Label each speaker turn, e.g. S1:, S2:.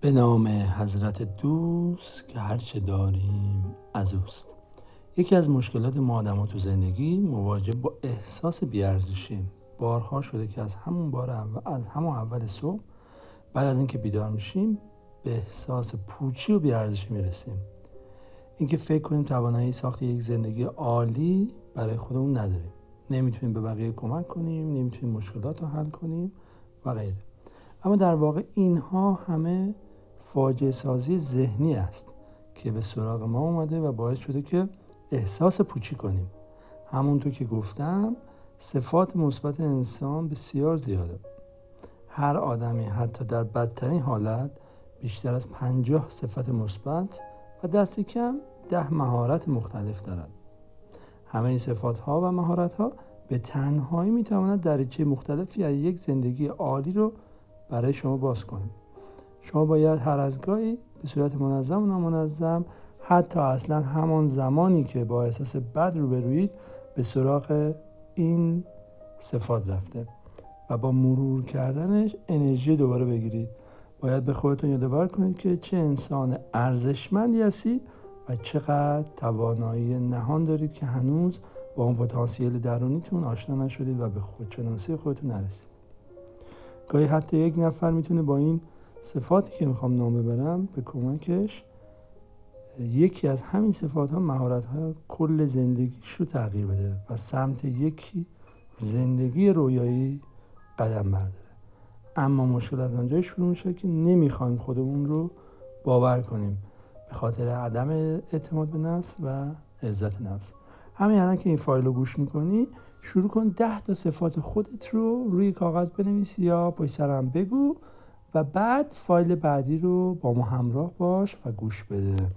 S1: به نام حضرت دوست که هرچه داریم از اوست. یکی از مشکلات ما آدم تو زندگی مواجه با احساس بیارزشیم. بارها شده که از همون بار اول از همون اول صبح بعد از اینکه بیدار میشیم به احساس پوچی و بیارزشی می‌رسیم. اینکه فکر کنیم توانایی ساخت یک زندگی عالی برای خودمون نداریم. نمی‌تونیم به بقیه کمک کنیم نمی‌تونیم مشکلات رو حل کنیم و غیره. اما در واقع اینها همه فاجعه سازی ذهنی است که به سراغ ما اومده و باعث شده که احساس پوچی کنیم. همونطور که گفتم صفات مثبت انسان بسیار زیاده. هر آدمی حتی در بدترین حالت بیشتر از پنجاه صفت مثبت و دست کم ده مهارت مختلف دارد. همه این صفات ها و مهارت ها به تنهایی می تواند دریچه مختلفی از یک زندگی عالی رو برای شما باز کنه. شما باید هر از گاهی به صورت منظم و نامنظم حتی اصلا همان زمانی که با احساس بد روبرویید به سراغ این صفات رفته و با مرور کردنش انرژی دوباره بگیرید. باید به خودتون یادآور کنید که چه انسان ارزشمندی هستید و چقدر توانایی نهان دارید که هنوز با اون پتانسیل درونیتون آشنا نشدید و به خودشناسی خودتون نرسید. گاهی حتی یک نفر می‌تونه با این صفاتی که می‌خوام نام ببرم به کمکش یکی از همین صفات ها مهارت ها کل زندگیش رو تغییر بده و سمت یکی زندگی رویایی قدم برداره. اما مشکل از آنجای شروع میشه که نمی‌خوایم خودمون رو باور کنیم به خاطر عدم اعتماد به نفس و عزت نفس. همین الان که این فایل رو گوش می‌کنی شروع کن ده تا صفات خودت رو روی کاغذ بنویس یا پای سرم بگو و بعد فایل بعدی رو با ما همراه باش و گوش بده.